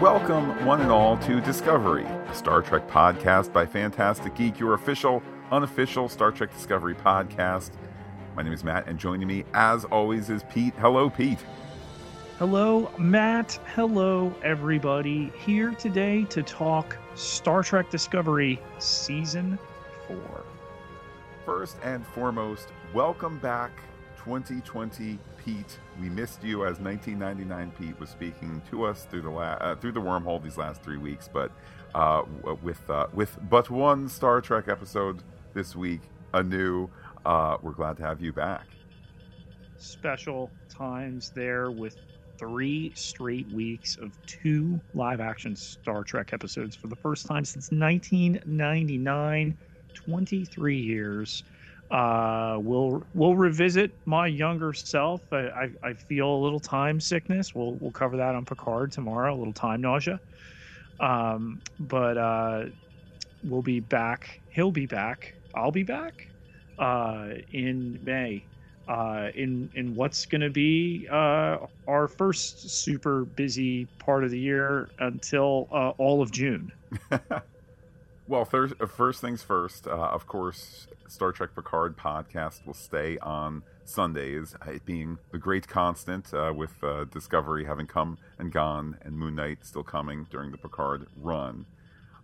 Welcome, one and all, to Discovery, a Star Trek podcast by Fantastic Geek, your official, unofficial Star Trek Discovery podcast. My name is Matt, and joining me, as always, is Pete. Hello, Pete. Hello, Matt. Hello, everybody. Here today to talk Star Trek Discovery Season 4. First and foremost, welcome back 2020 Pete. We missed you as 1999 Pete was speaking to us through the la- uh, through the wormhole these last three weeks, but uh, with uh, with but one Star Trek episode this week, anew. Uh, we're glad to have you back. Special times there with three straight weeks of two live action Star Trek episodes for the first time since 1999. 23 years. Uh, we'll we'll revisit my younger self. I, I, I, feel a little time sickness. We'll we'll cover that on Picard tomorrow. A little time nausea. Um, but uh, we'll be back. He'll be back. I'll be back uh, in May. Uh, in in what's going to be uh, our first super busy part of the year until uh, all of June. well, thir- first things first. Uh, of course, Star Trek Picard podcast will stay on Sundays, it being the great constant uh, with uh, Discovery having come and gone and Moon Knight still coming during the Picard run.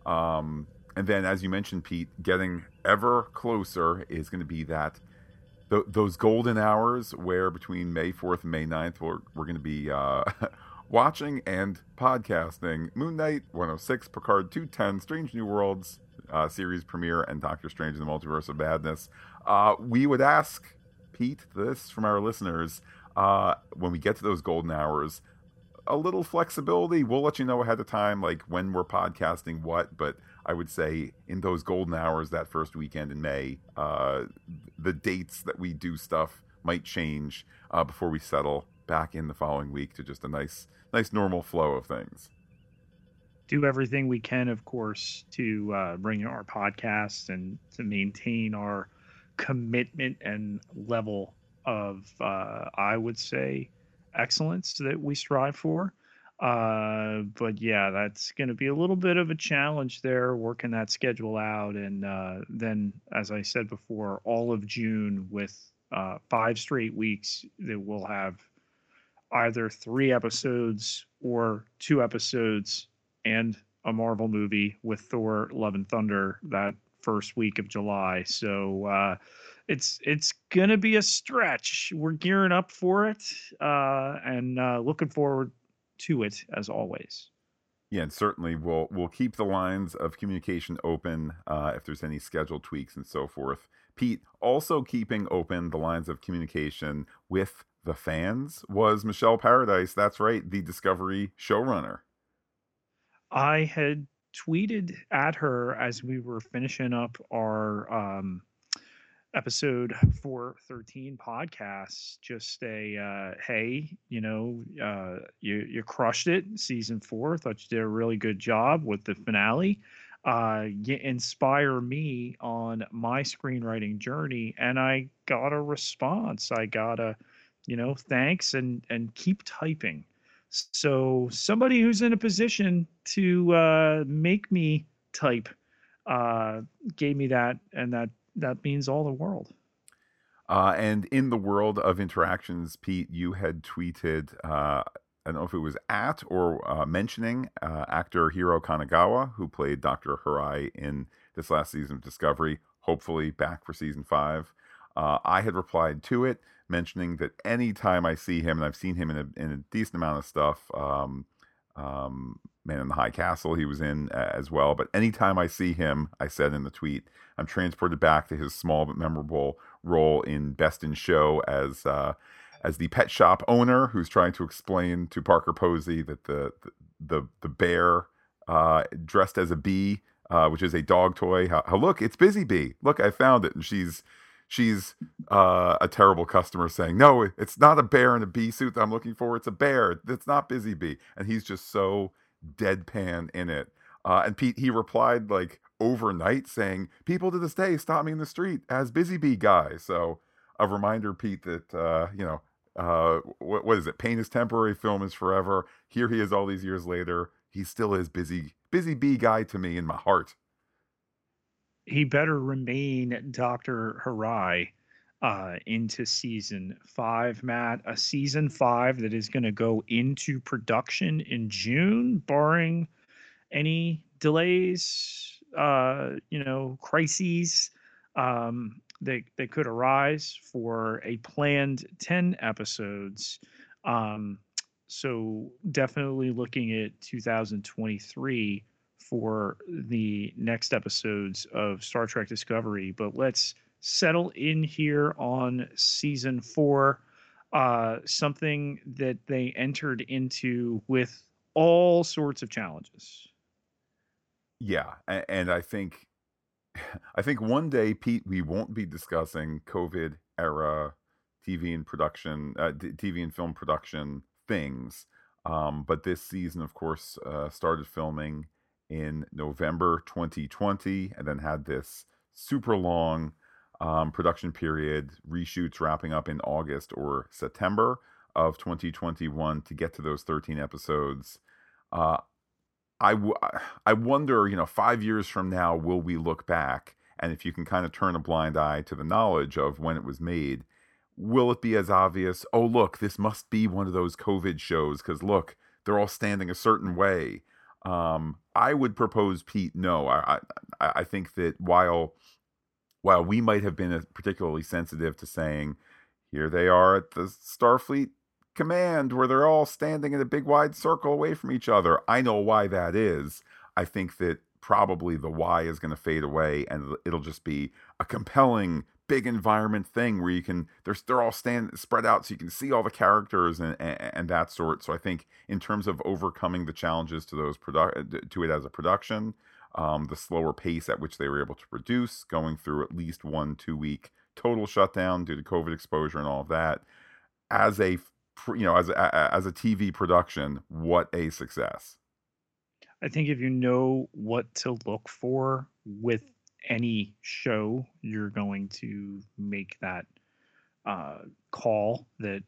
Um, and then, as you mentioned, Pete, getting ever closer is going to be that th- those golden hours where between May 4th and May 9th, we're, we're going to be uh, watching and podcasting Moon Knight 106, Picard 210, Strange New Worlds, uh, series premiere and Doctor Strange in the Multiverse of Madness. Uh, we would ask Pete this from our listeners uh, when we get to those golden hours. A little flexibility. We'll let you know ahead of time, like when we're podcasting what. But I would say in those golden hours, that first weekend in May, uh, the dates that we do stuff might change uh, before we settle back in the following week to just a nice, nice normal flow of things do everything we can, of course, to uh, bring our podcast and to maintain our commitment and level of, uh, I would say, excellence that we strive for. Uh, but yeah, that's going to be a little bit of a challenge there, working that schedule out. And uh, then, as I said before, all of June with uh, five straight weeks that we'll have either three episodes or two episodes and a Marvel movie with Thor: Love and Thunder that first week of July. So uh, it's it's gonna be a stretch. We're gearing up for it uh, and uh, looking forward to it as always. Yeah, and certainly we'll we'll keep the lines of communication open uh, if there's any schedule tweaks and so forth. Pete also keeping open the lines of communication with the fans was Michelle Paradise. That's right, the Discovery showrunner. I had tweeted at her as we were finishing up our um, episode 413 podcast just a uh, hey you know uh, you you crushed it season four. Thought you did a really good job with the finale. Uh, get, inspire me on my screenwriting journey and i got a response. I got a you know thanks and and keep typing so somebody who's in a position to uh, make me type uh, gave me that, and that that means all the world. Uh, and in the world of interactions, Pete, you had tweeted. Uh, I don't know if it was at or uh, mentioning uh, actor Hiro Kanagawa, who played Dr. Hirai in this last season of Discovery, hopefully back for season five. Uh, I had replied to it mentioning that anytime I see him, and I've seen him in a, in a decent amount of stuff, um, um, Man in the High Castle, he was in uh, as well. But anytime I see him, I said in the tweet, I'm transported back to his small but memorable role in Best in Show as uh, as the pet shop owner who's trying to explain to Parker Posey that the the the, bear uh, dressed as a bee, uh, which is a dog toy. How, how, look, it's Busy Bee. Look, I found it, and she's she's uh, a terrible customer saying, "No, it's not a bear in a bee suit that I'm looking for. It's a bear. It's not Busy Bee." And he's just so deadpan in it. Uh, and Pete he replied like overnight saying, "People to this day stop me in the street as Busy Bee guy." So a reminder, Pete, that uh, you know. Uh, what, what is it? Pain is temporary, film is forever. Here he is, all these years later, he still is busy busy bee guy to me in my heart. He better remain Dr. Hirai uh, into season five, Matt. A season five that is going to go into production in June, barring any delays, uh, you know, crises um, that, that could arise for a planned 10 episodes. Um, so definitely looking at 2023 for the next episodes of Star Trek Discovery. But let's settle in here on season four. Uh, something that they entered into with all sorts of challenges. Yeah, and I think, I think one day, Pete, we won't be discussing COVID era TV and production, uh, TV and film production things. Um, but this season, of course, uh, started filming in November 2020 and then had this super long um, production period, reshoots wrapping up in August or September of 2021 to get to those 13 episodes. Uh, I, w- I wonder, you know, five years from now, will we look back? And if you can kind of turn a blind eye to the knowledge of when it was made, will it be as obvious? Oh, look, this must be one of those COVID shows because look, they're all standing a certain way. Um, I would propose, Pete, no. I, I, I think that while while we might have been particularly sensitive to saying, here they are at the Starfleet command where they're all standing in a big wide circle away from each other. I know why that is. I think that probably the why is going to fade away and it'll just be a compelling big environment thing where you can they're they're all stand spread out so you can see all the characters and, and, and that sort. So I think in terms of overcoming the challenges to those product to it as a production, um, the slower pace at which they were able to produce, going through at least one two week total shutdown due to COVID exposure and all of that, as a you know as a, as a TV production, what a success. I think if you know what to look for with any show, you're going to make that uh, call that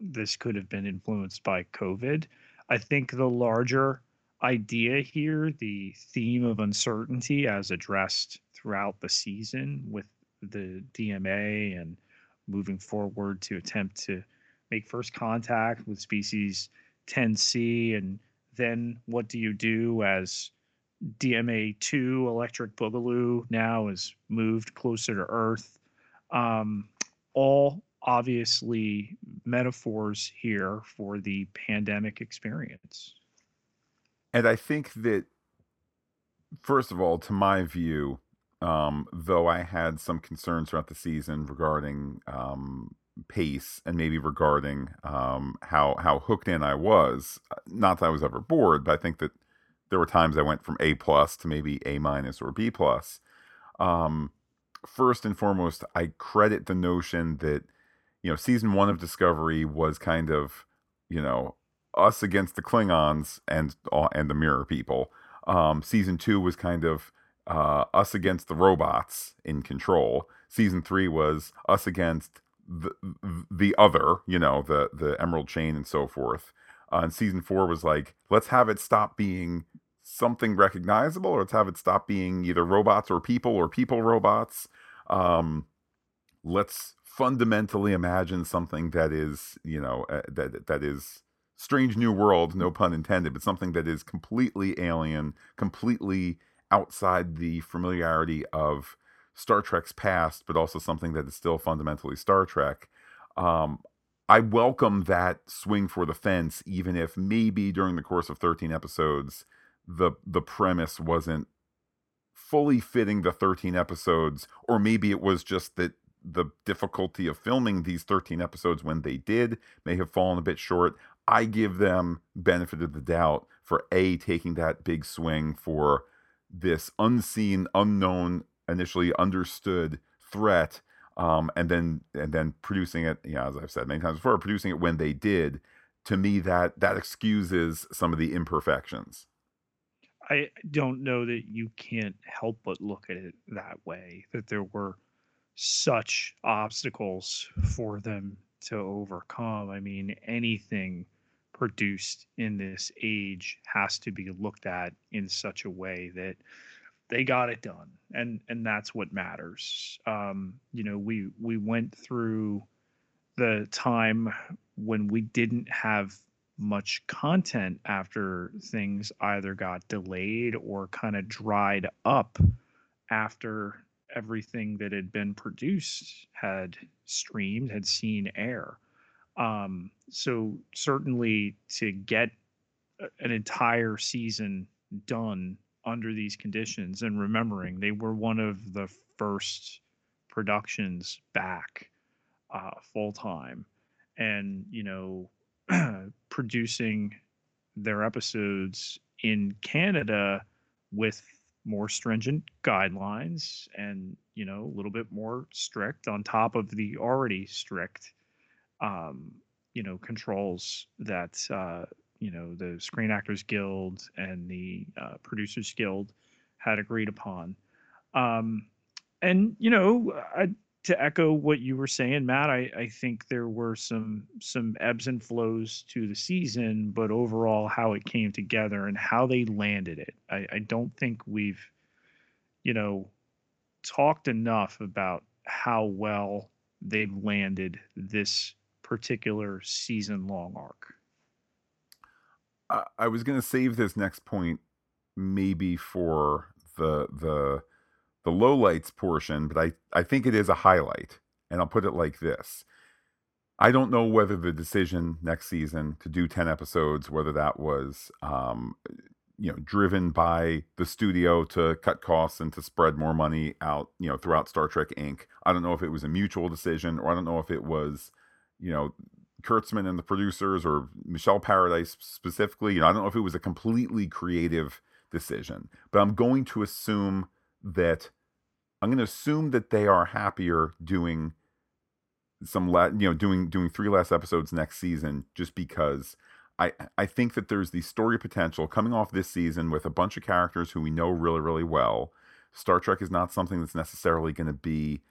this could have been influenced by COVID. I think the larger idea here, the theme of uncertainty as addressed throughout the season with the DMA and moving forward to attempt to make first contact with species 10C and then what do you do as DMA2 Electric Boogaloo now is moved closer to Earth. Um, all obviously metaphors here for the pandemic experience. And I think that, first of all, to my view, um, though I had some concerns throughout the season regarding um, pace and maybe regarding um, how how hooked in I was. Not that I was ever bored, but I think that there were times I went from A plus to maybe A minus or B plus. Um, first and foremost, I credit the notion that you know season one of Discovery was kind of you know us against the Klingons and and the Mirror people. Um, season two was kind of uh, us against the robots in control. Season three was us against the the other, you know, the the Emerald Chain and so forth. Uh, and season four was like, let's have it stop being something recognizable, or let's have it stop being either robots or people or people robots. Um, let's fundamentally imagine something that is, you know, uh, that that is strange new world, no pun intended, but something that is completely alien, completely outside the familiarity of Star Trek's past, but also something that is still fundamentally Star Trek. Um, I welcome that swing for the fence, even if maybe during the course of 13 episodes, the the premise wasn't fully fitting the 13 episodes, or maybe it was just that the difficulty of filming these 13 episodes when they did may have fallen a bit short. I give them benefit of the doubt for a taking that big swing for this unseen, unknown, initially understood threat, um, and then and then producing it. Know, as I've said many times before, producing it when they did. To me, that that excuses some of the imperfections. I don't know that you can't help but look at it that way. That there were such obstacles for them to overcome. I mean, anything produced in this age has to be looked at in such a way that they got it done and and that's what matters um you know we we went through the time when we didn't have much content after things either got delayed or kind of dried up after everything that had been produced had streamed had seen air. Um so certainly to get an entire season done under these conditions and remembering they were one of the first productions back uh, full time. And you know producing their episodes in Canada with more stringent guidelines and you know a little bit more strict on top of the already strict um, you know controls that uh, you know the Screen Actors Guild and the uh, Producers Guild had agreed upon. Um, and you know, I, to echo what you were saying, Matt, I, I think there were some some ebbs and flows to the season, but overall, how it came together and how they landed it, I, I don't think we've, you know, talked enough about how well they've landed this particular season long arc. I, I was going to save this next point maybe for the the the lowlights portion, but I I think it is a highlight, and I'll put it like this. I don't know whether the decision next season to do 10 episodes, whether that was, um, you know, driven by the studio to cut costs and to spread more money out, you know, throughout Star Trek Inc. I don't know if it was a mutual decision or I don't know if it was, you know, Kurtzman and the producers or Michelle Paradise specifically. You know, I don't know if it was a completely creative decision, but I'm going to assume that I'm going to assume that they are happier doing some la- you know doing doing three less episodes next season just because I I think that there's the story potential coming off this season with a bunch of characters who we know really really well. Star Trek is not something that's necessarily going to be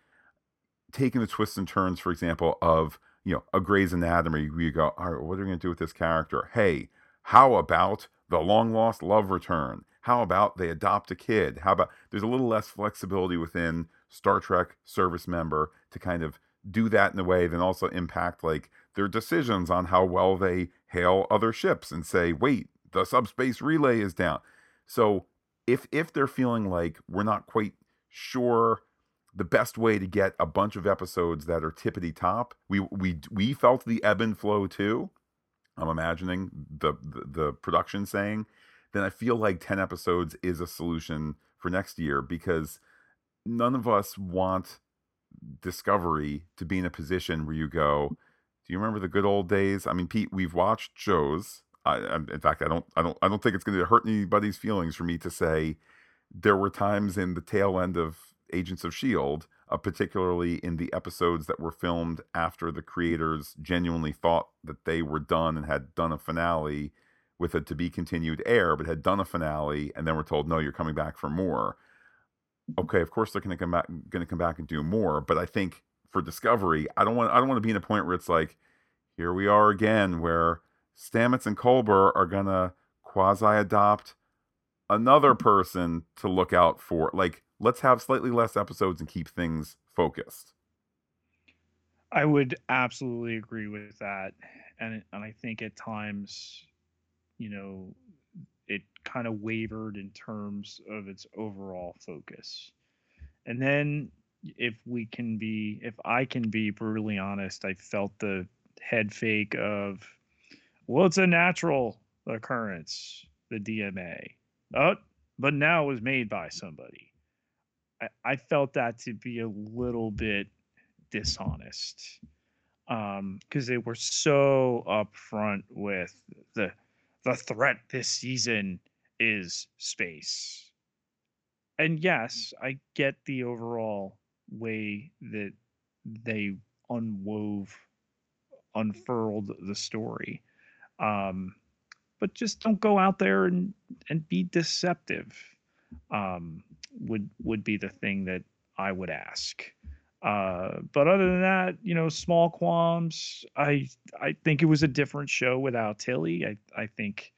taking the twists and turns, for example, of you know, a Grey's Anatomy where you go, all right, what are we going to do with this character? Hey, how about the long lost love return? How about they adopt a kid? How about there's a little less flexibility within Star Trek service member to kind of do that in a way, then also impact like their decisions on how well they hail other ships and say, wait, the subspace relay is down. So if if they're feeling like we're not quite sure the best way to get a bunch of episodes that are tippity top. We we we felt the ebb and flow too. I'm imagining the, the, the production saying, then I feel like 10 episodes is a solution for next year because none of us want Discovery to be in a position where you go, do you remember the good old days? I mean, Pete, we've watched shows. I, in fact, I don't, I don't, I don't think it's going to hurt anybody's feelings for me to say there were times in the tail end of Agents of S.H.I.E.L.D., uh, particularly in the episodes that were filmed after the creators genuinely thought that they were done and had done a finale with a to be continued air, but had done a finale and then were told, no, you're coming back for more. Mm-hmm. Okay, of course they're going to come back, going to come back and do more. But I think for Discovery, I don't want, I don't want to be in a point where it's like, here we are again, where Stamets and Culber are going to quasi adopt another mm-hmm. person to look out for. Like, let's have slightly less episodes and keep things focused. I would absolutely agree with that. And and I think at times, you know, it kind of wavered in terms of its overall focus. And then if we can be if I can be brutally honest, I felt the head fake of well, it's a natural occurrence, the DMA. Oh, but now it was made by somebody. I, I felt that to be a little bit dishonest because um, they were so upfront with the the threat this season is space. And yes, I get the overall way that they unwove, unfurled the story. Um, but just don't go out there and, and be deceptive. Um, would would be the thing that I would ask. Uh, but other than that, you know, small qualms. I I think it was a different show without Tilly. I I think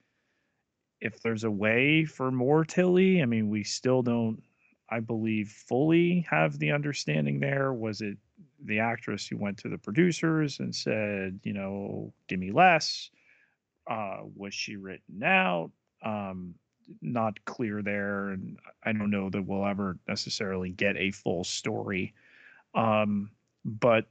if there's a way for more Tilly, I mean, we still don't, I believe, fully have the understanding there. Was it the actress who went to the producers and said, you know, give me less? Uh, was she written out? Um, not clear there, and I don't know that we'll ever necessarily get a full story. Um, but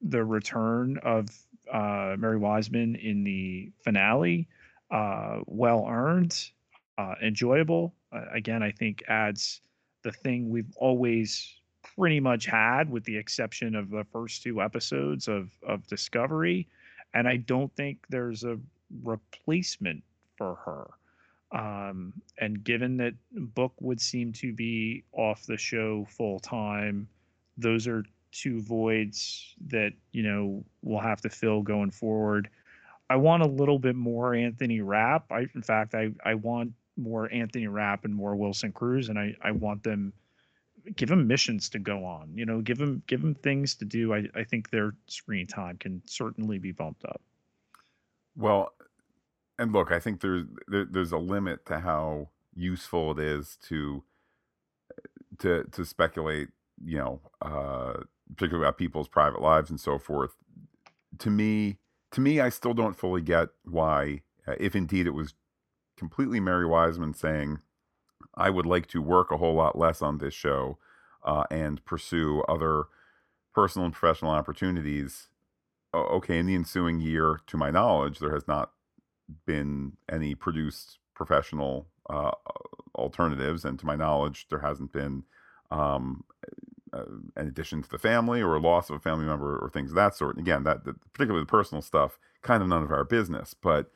the return of uh, Mary Wiseman in the finale uh, well earned, uh, enjoyable. Uh, again, I think adds the thing we've always pretty much had, with the exception of the first two episodes of of Discovery. And I don't think there's a replacement for her. Um, and given that Book would seem to be off the show full time, those are two voids that you know we'll have to fill going forward. I want a little bit more Anthony Rapp. I, in fact, I, I want more Anthony Rapp and more Wilson Cruz, and I, I want them give them missions to go on. You know, give them give them things to do. I, I think their screen time can certainly be bumped up. Well, and look, I think there's there, there's a limit to how useful it is to to to speculate. You know, uh, particularly about people's private lives and so forth. To me, to me, I still don't fully get why, uh, if indeed it was completely Mary Wiseman saying, I would like to work a whole lot less on this show uh, and pursue other personal and professional opportunities. Okay, in the ensuing year, to my knowledge, there has not been any produced professional uh, alternatives, and to my knowledge, there hasn't been um, uh, an addition to the family or a loss of a family member or things of that sort. And again, that, particularly the personal stuff, kind of none of our business. But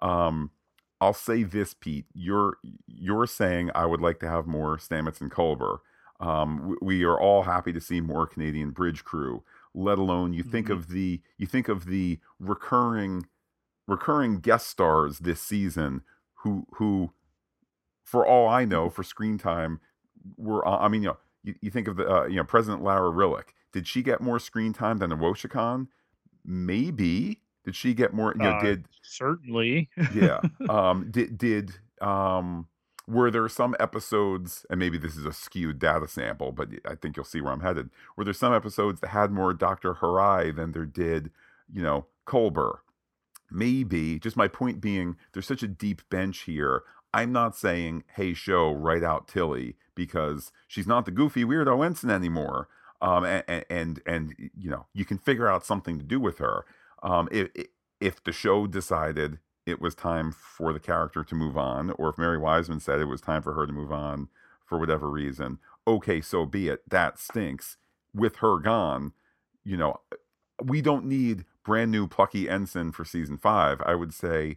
um, I'll say this, Pete. You're you're saying I would like to have more Stamets and Culber. Um, we, we, are all happy to see more Canadian bridge crew. Let alone you mm-hmm. think of the you think of the recurring recurring guest stars this season who who for all I know for screen time were I mean you know you, you think of the uh, you know President Laira Rillak. Did she get more screen time than Owosekun? Maybe. Did she get more? You know, uh, did certainly. yeah. Um. Did did um. Were there some episodes, and maybe this is a skewed data sample, but I think you'll see where I'm headed. Were there some episodes that had more Dr. Hirai than there did, you know, Culber? Maybe. Just my point being, there's such a deep bench here. I'm not saying, hey, show, write out Tilly because she's not the goofy weirdo ensign anymore. Um, and, and, and you know you can figure out something to do with her. Um, if if the show decided it was time for the character to move on, or if Mary Wiseman said it was time for her to move on for whatever reason, okay, so be it. That stinks. With her gone, you know, we don't need brand new plucky ensign for season five. I would say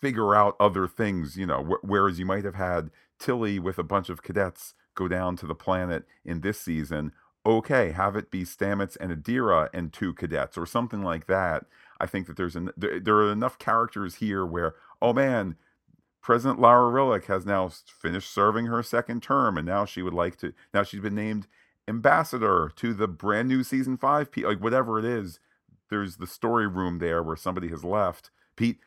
figure out other things, you know, wh- whereas you might have had Tilly with a bunch of cadets go down to the planet in this season, okay, have it be Stamets and Adira and two cadets or something like that. I think that there's an, there, there are enough characters here where, oh man, President Laira Rillak has now finished serving her second term, and now she would like to. Now she's been named ambassador to the brand new season five. Like whatever it is, there's the story room there where somebody has left. Pete,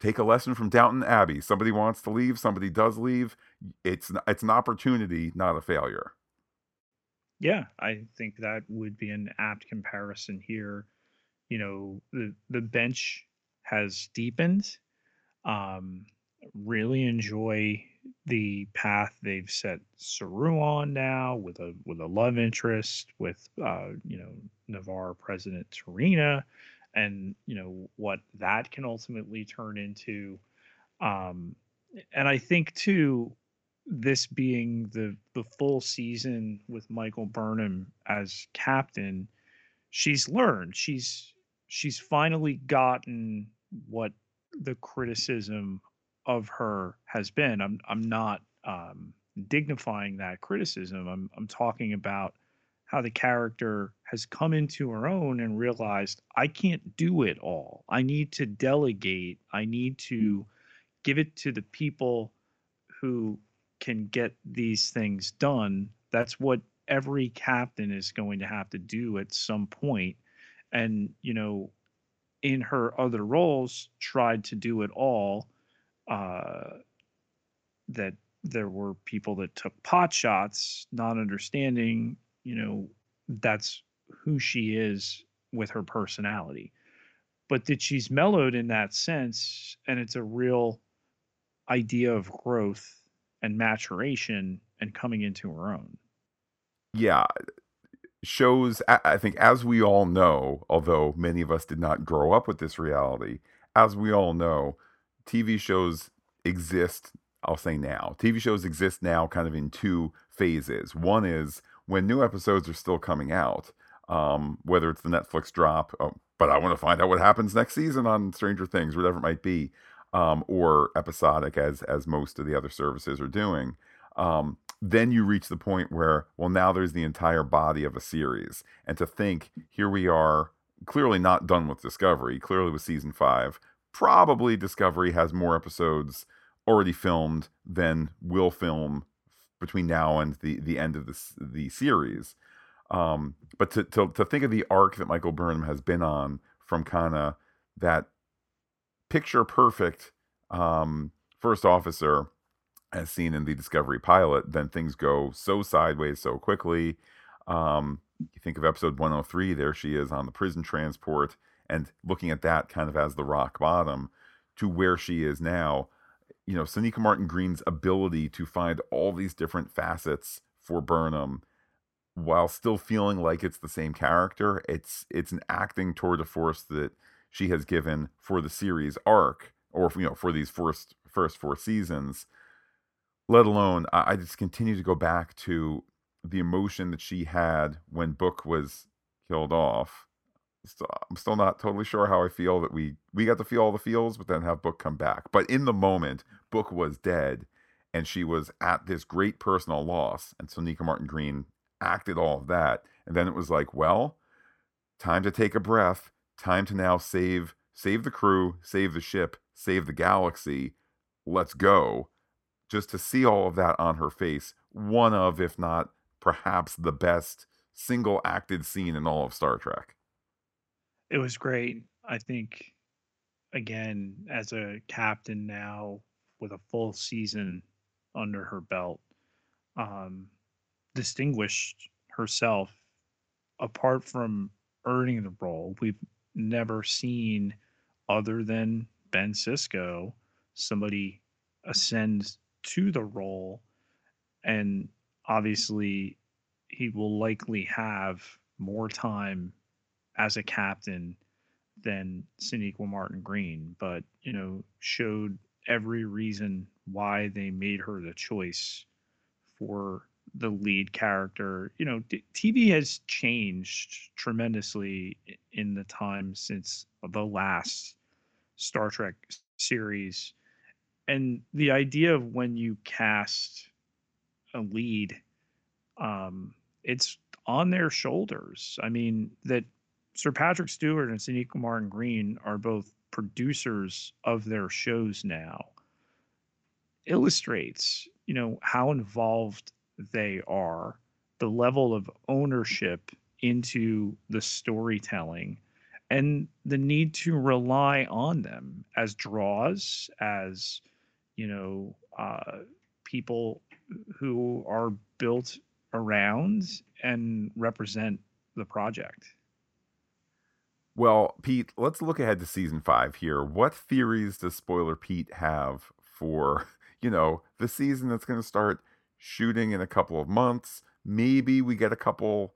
take a lesson from Downton Abbey. Somebody wants to leave, somebody does leave. It's it's an opportunity, not a failure. Yeah, I think that would be an apt comparison here. You know, the the bench has deepened. Um, really enjoy the path they've set Saru on now with a with a love interest with uh, you know Ni'Var President T'Rina and you know what that can ultimately turn into um and i think too this being the the full season with michael burnham as captain she's learned. She's she's finally gotten what the criticism of her has been. I'm i'm not um dignifying that criticism. I'm i'm talking about how the character has come into her own and realized I can't do it all. I need to delegate. I need to give it to the people who can get these things done. That's what every captain is going to have to do at some point. point and you know in her other roles tried to do it all uh that there were people that took pot shots not understanding you know that's who she is with her personality. But that she's mellowed in that sense and it's a real idea of growth and maturation and coming into her own. Yeah shows i think as we all know although many of us did not grow up with this reality as we all know tv shows exist i'll say now tv shows exist now kind of in two phases. One is when new episodes are still coming out um, whether it's the netflix drop oh, but i want to find out what happens next season on stranger things whatever it might be um, or episodic as as most of the other services are doing um, then you reach the point where, well, now there's the entire body of a series. And to think, here we are, clearly not done with Discovery, clearly with season five. Probably Discovery has more episodes already filmed than will film between now and the, the end of this, the series. Um, but to, to, to think of the arc that Michael Burnham has been on from of that picture perfect um, first officer as seen in the Discovery pilot, then things go so sideways so quickly. Um, you think of episode 103, there she is on the prison transport, and looking at that kind of as the rock bottom to where she is now. You know, Sonequa Martin Green's ability to find all these different facets for Burnham while still feeling like it's the same character. It's it's an acting tour de force that she has given for the series arc, or you know, for these first first four seasons let alone I, I just continue to go back to the emotion that she had when Book was killed off. I'm still not totally sure how I feel that we we got to feel all the feels, but then have Book come back. But in the moment, Book was dead, and she was at this great personal loss, and Sonequa Martin Green acted all of that, and then it was like, well, time to take a breath, time to now save save the crew, save the ship, save the galaxy. Let's go just to see all of that on her face, one of, if not perhaps the best single acted scene in all of Star Trek. It was great. I think, again, as a captain now with a full season under her belt, um, distinguished herself apart from earning the role. We've never seen, other than Ben Sisko, somebody ascend to the role and obviously he will likely have more time as a captain than Sonequa Martin Green, but you know, showed every reason why they made her the choice for the lead character. You know, TV has changed tremendously in the time since the last Star Trek series and the idea of when you cast a lead um it's on their shoulders i mean that sir patrick stewart and Sonequa martin green are both producers of their shows now illustrates you know how involved they are the level of ownership into the storytelling and the need to rely on them as draws as you know uh, people who are built around and represent the project. Well, Pete, let's look ahead to season five here. What theories does Spoiler Pete have for, you know, the season that's going to start shooting in a couple of months? Maybe we get a couple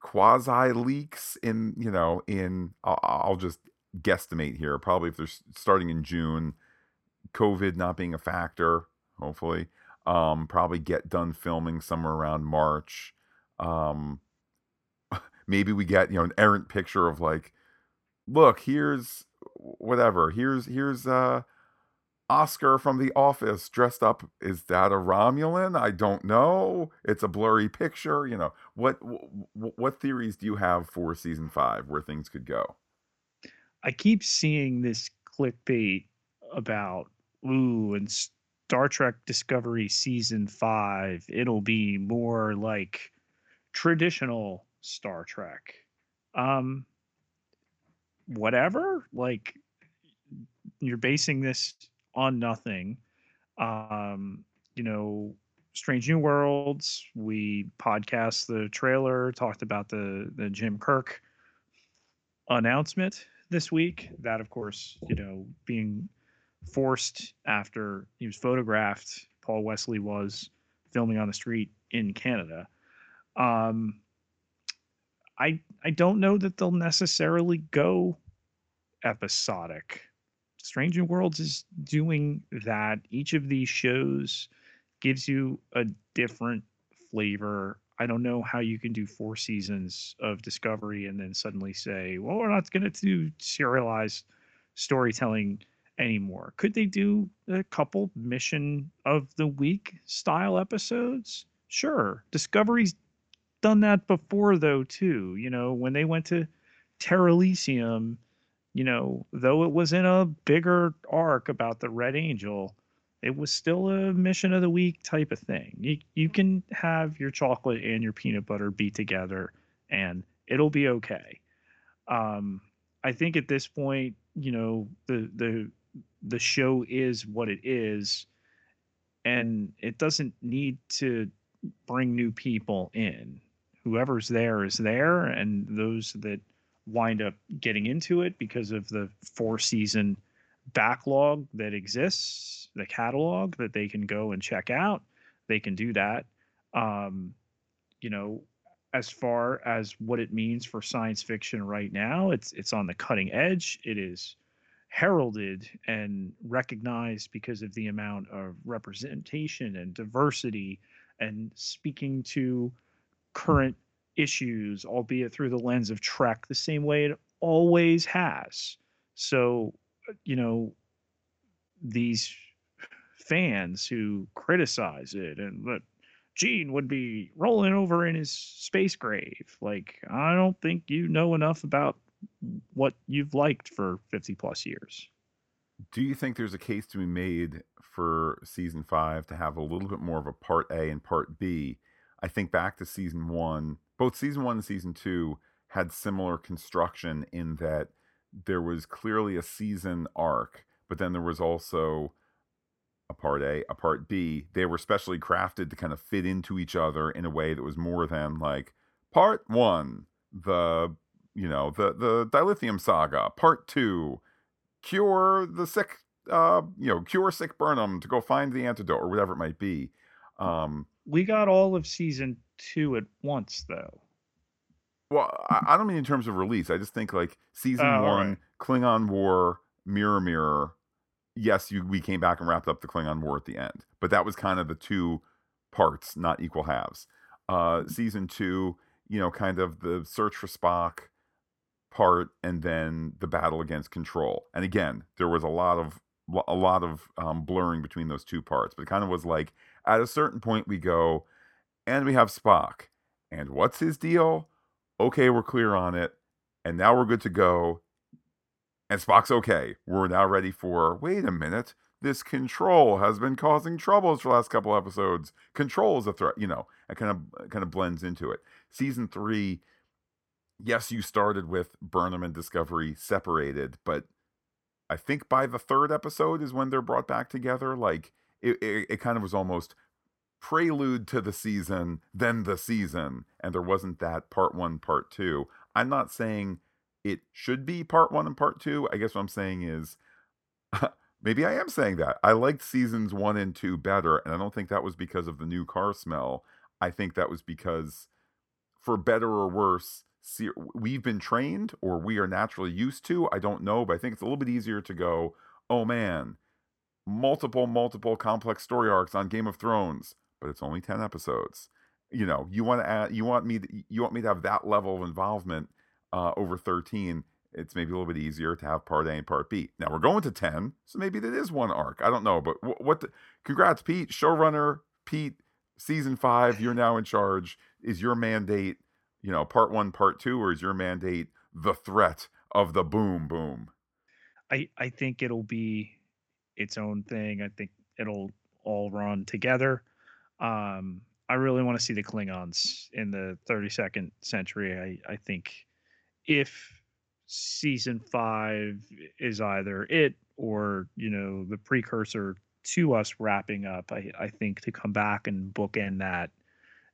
quasi leaks in, you know, in, I'll, just guesstimate here. Probably if they're starting in June, COVID not being a factor, hopefully. Um, probably get done filming somewhere around March. Um, maybe we get you know an errant picture of like, look, here's whatever. Here's here's uh Oscar from The Office dressed up. Is that a Romulan? I don't know. It's a blurry picture. You know what? What theories do you have for season five where things could go? I keep seeing this clickbait about ooh, and Star Trek Discovery season five, it'll be more like traditional Star Trek. Um, whatever. Like you're basing this on nothing. Um, you know, Strange New Worlds. We podcast the trailer, talked about the the Jim Kirk announcement this week. That, of course, you know, being forced after he was photographed. Paul Wesley was filming on the street in Canada. Um, I I don't know that they'll necessarily go episodic. Strange New Worlds is doing that. Each of these shows gives you a different flavor. I don't know how you can do four seasons of Discovery and then suddenly say, well, we're not going to do serialized storytelling anymore. Could they do a couple mission of the week style episodes? Sure. Discovery's done that before, though, too. You know, when they went to Terralysium, you know, though it was in a bigger arc about the Red Angel, it was still a mission of the week type of thing. You you can have your chocolate and your peanut butter be together and it'll be okay. Um, I think at this point, you know, the the the show is what it is and it doesn't need to bring new people in. Whoever's there is there and those that wind up getting into it because of the four season backlog that exists, the catalog that they can go and check out. They can do that. Um, you know, as far as what it means for science fiction right now, it's it's on the cutting edge. It is heralded and recognized because of the amount of representation and diversity and speaking to current issues, albeit through the lens of Trek, the same way it always has. So you know, these fans who criticize it and that Gene would be rolling over in his space grave. Like, I don't think you know enough about what you've liked for 50 plus years. Do you think there's a case to be made for season five to have a little bit more of a part A and part B? I think back to season one, both season one and season two had similar construction in that there was clearly a season arc, but then there was also a part A, a part B. They were specially crafted to kind of fit into each other in a way that was more than like part one, the you know the the dilithium saga. Part two, cure the sick, uh, you know, cure sick Burnham to go find the antidote or whatever it might be. Um, we got all of season two at once, though. Well, I, don't mean in terms of release. I just think like season oh, one, right. Klingon War, Mirror Mirror. Yes, you we came back and wrapped up the Klingon War at the end, but that was kind of the two parts, not equal halves. Uh, season two, you know, kind of the search for Spock part, and then the battle against Control. And again, there was a lot of a lot of um, blurring between those two parts, but it kind of was like at a certain point we go, and we have Spock, and what's his deal? okay, we're clear on it, and now we're good to go. And Spock's okay. We're now ready for wait a minute. This control has been causing troubles for the last couple episodes. Control is a threat, you know, it kind of kind of blends into it. Season three, yes, you started with Burnham and Discovery separated, but I think by the third episode is when they're brought back together. Like it, it, it kind of was almost prelude to the season, then the season, and there wasn't that part one, part two. I'm not saying it should be part one and part two. I guess what I'm saying is maybe I am saying that. I liked seasons one and two better, and I don't think that was because of the new car smell. I think that was because, for better or worse, we've been trained or we are naturally used to. I don't know, but I think it's a little bit easier to go, oh man, multiple, multiple complex story arcs on Game of Thrones but it's only 10 episodes. You know you want to you want me to, you want me to have that level of involvement uh, over 13 it's maybe a little bit easier to have part a and part b. Now we're going to 10 so maybe that is one arc i don't know but what, what the, congrats pete. Showrunner pete season five you're now in charge is your mandate you know part one part two or is your mandate the threat of the boom boom? I i think it'll be its own thing. I think it'll all run together. Um, I really want to see the Klingons in the 32nd century. I, I think if season five is either it or, you know, the precursor to us wrapping up, I, I think to come back and bookend that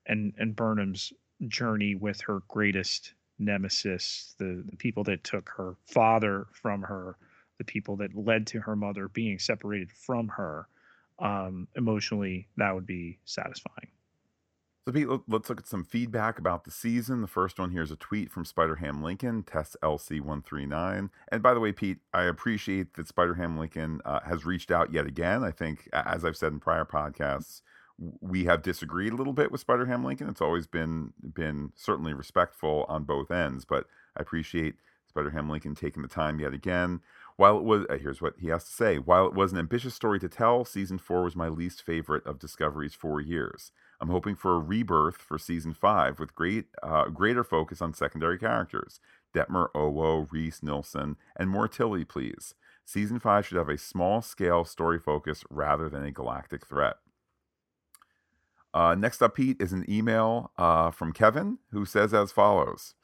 and, and Burnham's journey with her greatest nemesis, the, the people that took her father from her, the people that led to her mother being separated from her um, emotionally, that would be satisfying. So, Pete, let's look at some feedback about the season. The first one here is a tweet from Spider Ham Lincoln, Test LC139. And by the way, Pete, I appreciate that Spider Ham Lincoln uh, has reached out yet again. I think, as I've said in prior podcasts, we have disagreed a little bit with Spider Ham Lincoln. It's always been been certainly respectful on both ends, but I appreciate Spider Ham Lincoln taking the time yet again. While it was, uh, here's what he has to say. While it was an ambitious story to tell, season four was my least favorite of Discovery's four years. I'm hoping for a rebirth for season five with great, uh, greater focus on secondary characters. Detmer, Owo, Rhys, Nilsson, and more Tilly, please. Season five should have a small scale story focus rather than a galactic threat. Uh, next up, Pete, is an email uh, from Kevin who says as follows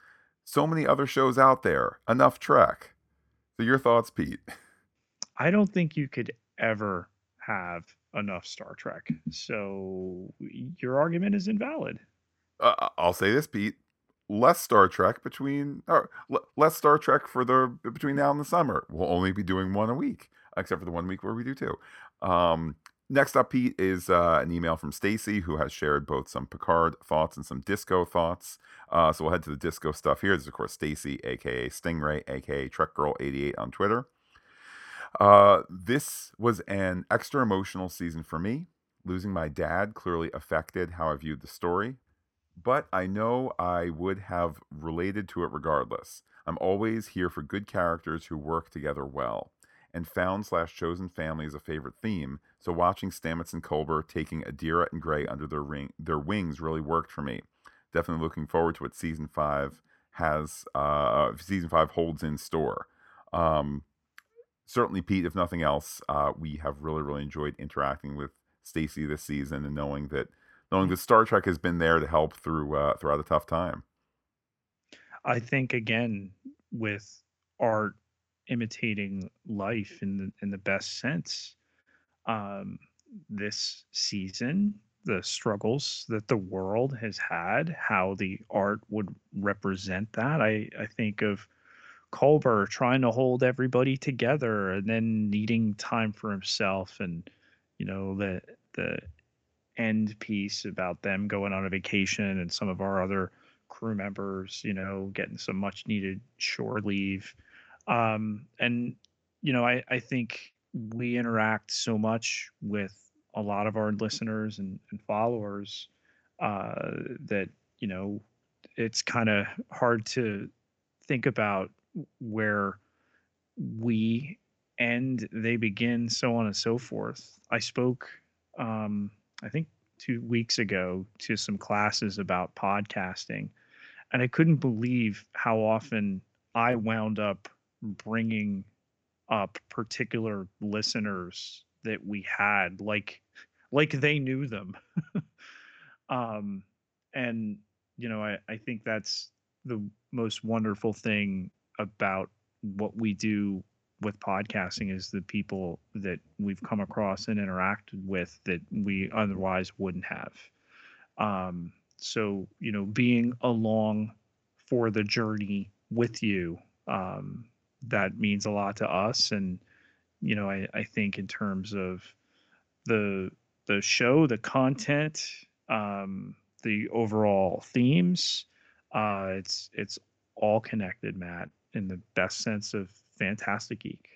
So many other shows out there, enough Trek. So, your thoughts, Pete? I don't think you could ever have enough Star Trek. So, your argument is invalid. Uh, I'll say this, Pete. Less Star Trek between, or less Star Trek for the between now and the summer. We'll only be doing one a week, except for the one week where we do two. Um, Next up, Pete, is uh, an email from Stacy, who has shared both some Picard thoughts and some disco thoughts. Uh, so we'll head to the disco stuff here. This is, of course, Stacy, aka Stingray, aka Trek Girl 88 on Twitter. Uh, this was an extra emotional season for me. Losing my dad clearly affected how I viewed the story, but I know I would have related to it regardless. I'm always here for good characters who work together well and found slash chosen family is a favorite theme, so watching Stamets and Culber taking Adira and Gray under their ring their wings really worked for me. Definitely looking forward to what season five has uh season five holds in store. Um certainly Pete, if nothing else, uh we have really, really enjoyed interacting with Stacy this season and knowing that knowing that Star Trek has been there to help through uh throughout a tough time. I think again with art imitating life in the in the best sense. Um, this season, the struggles that the world has had, how the art would represent that. I I think of Culber trying to hold everybody together and then needing time for himself, and you know the the end piece about them going on a vacation and some of our other crew members, you know, getting some much needed shore leave um, and you know, I I think we interact so much with a lot of our listeners and, and followers uh, that you know it's kind of hard to think about where we end they begin so on and so forth. I spoke um, i think two weeks ago to some classes about podcasting and i couldn't believe how often i wound up bringing up particular listeners that we had like like they knew them. Um and you know I, I think that's the most wonderful thing about what we do with podcasting is the people that we've come across and interacted with that we otherwise wouldn't have. Um so you know being along for the journey with you um that means a lot to us. And you know I, I think in terms of the the show the content um the overall themes uh it's it's all connected matt in the best sense of fantastic geek.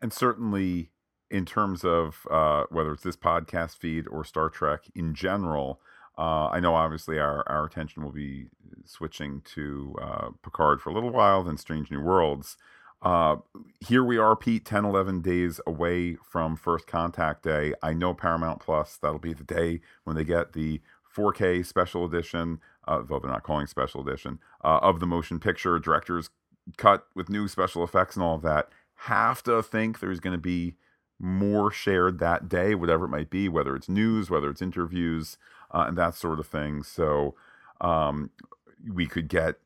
And certainly in terms of uh, whether it's this podcast feed or Star Trek in general, uh, I know obviously our, our attention will be switching to uh, Picard for a little while, then Strange New Worlds. Uh, here we are, Pete, 10, 11 days away from First Contact Day. I know Paramount Plus, that'll be the day when they get the 4K special edition, uh, though they're not calling special edition, uh, of the motion picture, director's cut with new special effects and all of that. Have to think there's going to be more shared that day, whatever it might be, whether it's news, whether it's interviews, uh, and that sort of thing. So um, we could get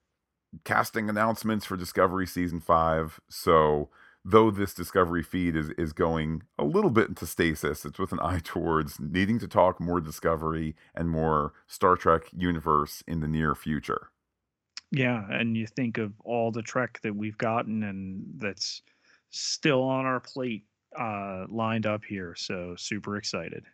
casting announcements for Discovery season five. So though this Discovery feed is is going a little bit into stasis, it's with an eye towards needing to talk more Discovery and more Star Trek universe in the near future. Yeah, and you think of all the Trek that we've gotten and that's still on our plate uh, lined up here. So super excited.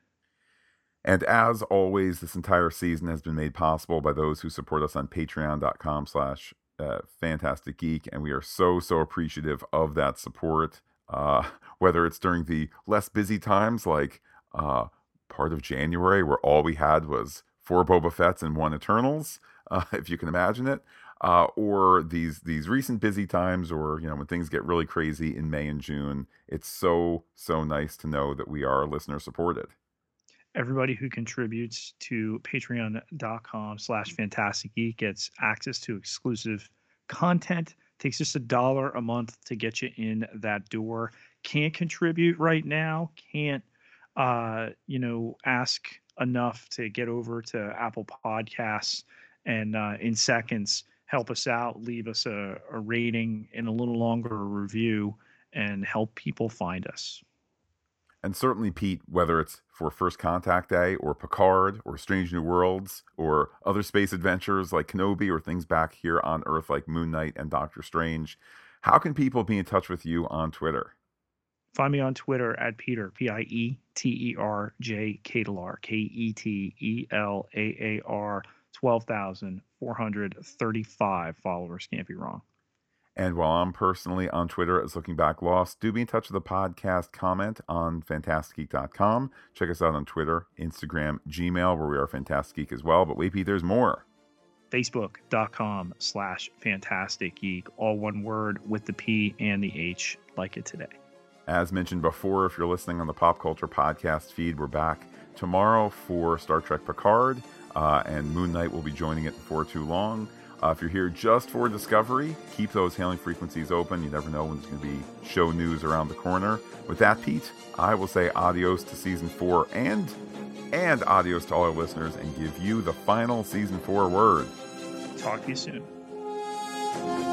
And as always, this entire season has been made possible by those who support us on patreon.com slash uh, fantastic geek. And we are so, so appreciative of that support. Uh, whether it's during the less busy times like uh, part of January where all we had was four Boba Fett's and one Eternals, uh, if you can imagine it, uh, or these these recent busy times, or you know when things get really crazy in May and June. It's so so nice to know that we are listener supported. Everybody who contributes to patreon.com slash fantastic geek gets access to exclusive content. Takes just a dollar a month to get you in that door. Can't contribute right now. Can't uh, you know, ask enough to get over to Apple Podcasts and uh, in seconds help us out, leave us a, a rating and a little longer review, and help people find us. And certainly, Pete, whether it's for First Contact Day or Picard or Strange New Worlds or other space adventures like Kenobi or things back here on Earth like Moon Knight and Doctor Strange, how can people be in touch with you on Twitter? Find me on Twitter at Pieter, P I E T E R J Ketelaar, K E T E L A A R 12,435 followers. Can't be wrong. And while I'm personally on Twitter as Looking Back Lost, do be in touch with the podcast comment on fantasticgeek.com. Check us out on Twitter, Instagram, Gmail, where we are Fantastic Geek as well. But wait, Pete, there's more. Facebook.com slash Fantastic Geek, all one word with the P and the H, like it today. As mentioned before, if you're listening on the Pop Culture Podcast feed, we're back tomorrow for Star Trek Picard uh, and Moon Knight will be joining it before too long. Uh, if you're here just for Discovery, keep those hailing frequencies open. You never know when there's going to be show news around the corner. With that, Pete, I will say adios to season four and and adios to all our listeners and give you the final season four word. Talk to you soon.